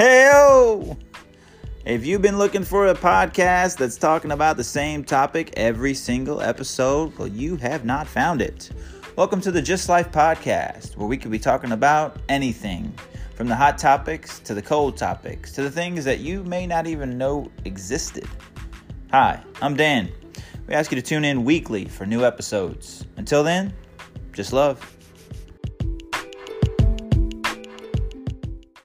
Heyo! If you've been looking for a podcast that's talking about the same topic every single episode, well, you have not found it. Welcome to the Just Life podcast, where we could be talking about anything from the hot topics to the cold topics to the things that you may not even know existed. Hi, I'm Dan. We ask you to tune in weekly for new episodes. Until then, just love.